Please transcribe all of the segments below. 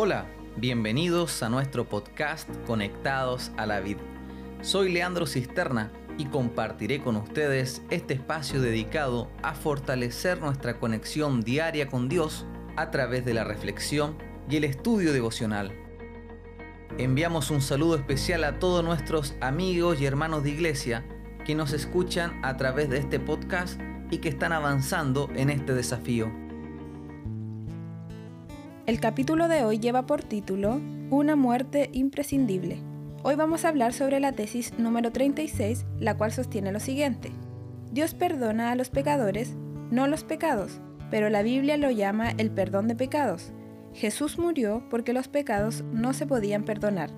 Hola, bienvenidos a nuestro podcast Conectados a la Vida. Soy Leandro Cisterna y compartiré con ustedes este espacio dedicado a fortalecer nuestra conexión diaria con Dios a través de la reflexión y el estudio devocional. Enviamos un saludo especial a todos nuestros amigos y hermanos de iglesia que nos escuchan a través de este podcast y que están avanzando en este desafío. El capítulo de hoy lleva por título Una muerte imprescindible. Hoy vamos a hablar sobre la tesis número 36, la cual sostiene lo siguiente. Dios perdona a los pecadores, no los pecados, pero la Biblia lo llama el perdón de pecados. Jesús murió porque los pecados no se podían perdonar.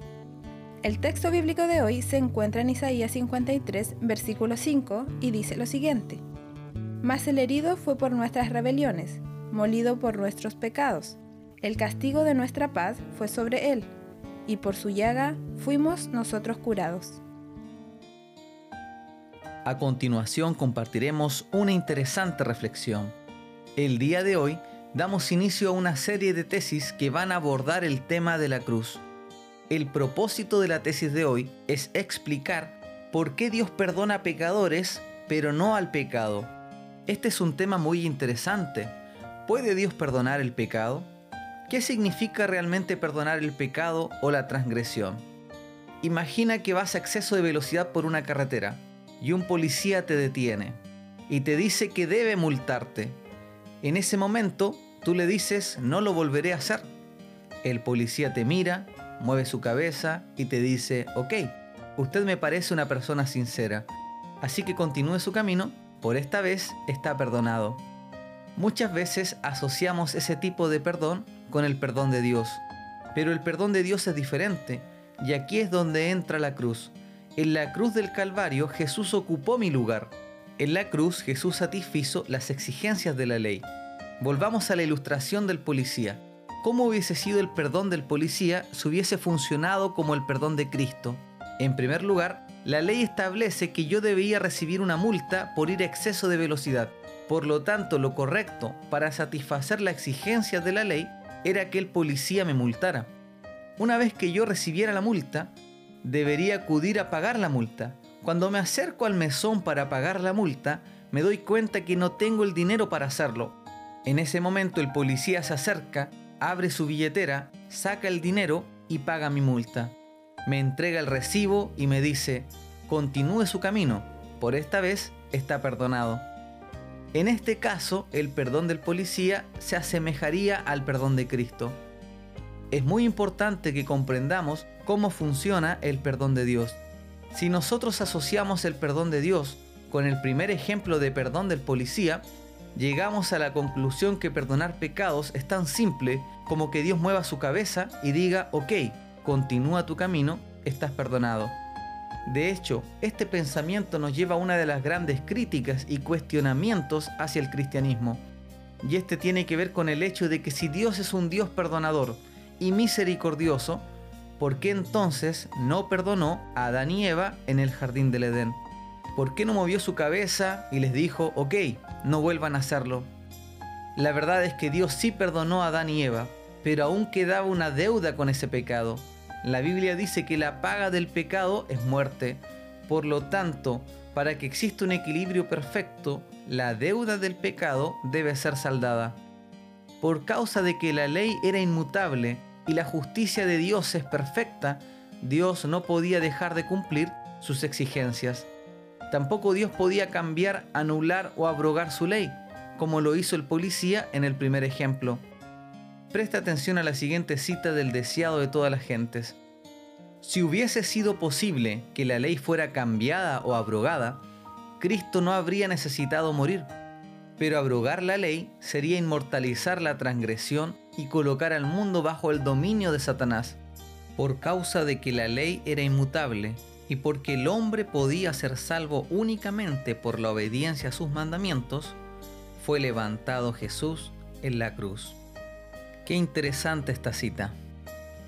El texto bíblico de hoy se encuentra en Isaías 53, versículo 5, y dice lo siguiente. Mas el herido fue por nuestras rebeliones, molido por nuestros pecados. El castigo de nuestra paz fue sobre él, y por su llaga fuimos nosotros curados. A continuación compartiremos una interesante reflexión. El día de hoy damos inicio a una serie de tesis que van a abordar el tema de la cruz. El propósito de la tesis de hoy es explicar por qué Dios perdona a pecadores, pero no al pecado. Este es un tema muy interesante. ¿Puede Dios perdonar el pecado? ¿Qué significa realmente perdonar el pecado o la transgresión? Imagina que vas a exceso de velocidad por una carretera y un policía te detiene y te dice que debe multarte. En ese momento tú le dices no lo volveré a hacer. El policía te mira, mueve su cabeza y te dice, ok, usted me parece una persona sincera, así que continúe su camino, por esta vez está perdonado. Muchas veces asociamos ese tipo de perdón con el perdón de Dios. Pero el perdón de Dios es diferente, y aquí es donde entra la cruz. En la cruz del Calvario Jesús ocupó mi lugar. En la cruz Jesús satisfizo las exigencias de la ley. Volvamos a la ilustración del policía. ¿Cómo hubiese sido el perdón del policía si hubiese funcionado como el perdón de Cristo? En primer lugar, la ley establece que yo debía recibir una multa por ir a exceso de velocidad. Por lo tanto, lo correcto para satisfacer las exigencias de la ley era que el policía me multara. Una vez que yo recibiera la multa, debería acudir a pagar la multa. Cuando me acerco al mesón para pagar la multa, me doy cuenta que no tengo el dinero para hacerlo. En ese momento el policía se acerca, abre su billetera, saca el dinero y paga mi multa. Me entrega el recibo y me dice, continúe su camino, por esta vez está perdonado. En este caso, el perdón del policía se asemejaría al perdón de Cristo. Es muy importante que comprendamos cómo funciona el perdón de Dios. Si nosotros asociamos el perdón de Dios con el primer ejemplo de perdón del policía, llegamos a la conclusión que perdonar pecados es tan simple como que Dios mueva su cabeza y diga, ok, continúa tu camino, estás perdonado. De hecho, este pensamiento nos lleva a una de las grandes críticas y cuestionamientos hacia el cristianismo. Y este tiene que ver con el hecho de que si Dios es un Dios perdonador y misericordioso, ¿por qué entonces no perdonó a Adán y Eva en el jardín del Edén? ¿Por qué no movió su cabeza y les dijo, ok, no vuelvan a hacerlo? La verdad es que Dios sí perdonó a Adán y Eva, pero aún quedaba una deuda con ese pecado la Biblia dice que la paga del pecado es muerte. Por lo tanto, para que exista un equilibrio perfecto, la deuda del pecado debe ser saldada. Por causa de que la ley era inmutable y la justicia de Dios es perfecta, Dios no podía dejar de cumplir sus exigencias. Tampoco Dios podía cambiar, anular o abrogar su ley, como lo hizo el policía en el primer ejemplo. Presta atención a la siguiente cita del deseado de todas las gentes. Si hubiese sido posible que la ley fuera cambiada o abrogada, Cristo no habría necesitado morir. Pero abrogar la ley sería inmortalizar la transgresión y colocar al mundo bajo el dominio de Satanás. Por causa de que la ley era inmutable y porque el hombre podía ser salvo únicamente por la obediencia a sus mandamientos, fue levantado Jesús en la cruz. Qué interesante esta cita.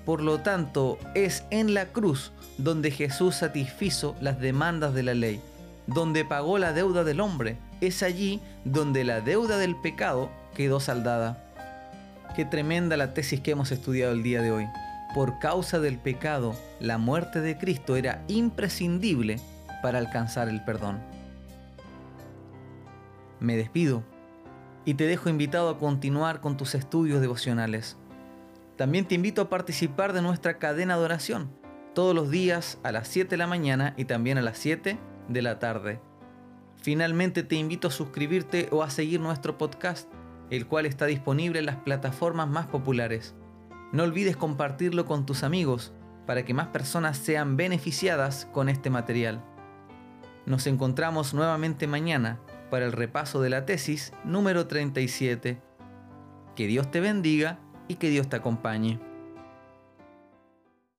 Por lo tanto, es en la cruz donde Jesús satisfizo las demandas de la ley, donde pagó la deuda del hombre. Es allí donde la deuda del pecado quedó saldada. Qué tremenda la tesis que hemos estudiado el día de hoy. Por causa del pecado, la muerte de Cristo era imprescindible para alcanzar el perdón. Me despido y te dejo invitado a continuar con tus estudios devocionales. También te invito a participar de nuestra cadena de oración, todos los días a las 7 de la mañana y también a las 7 de la tarde. Finalmente te invito a suscribirte o a seguir nuestro podcast, el cual está disponible en las plataformas más populares. No olvides compartirlo con tus amigos para que más personas sean beneficiadas con este material. Nos encontramos nuevamente mañana para el repaso de la tesis número 37. Que Dios te bendiga y que Dios te acompañe.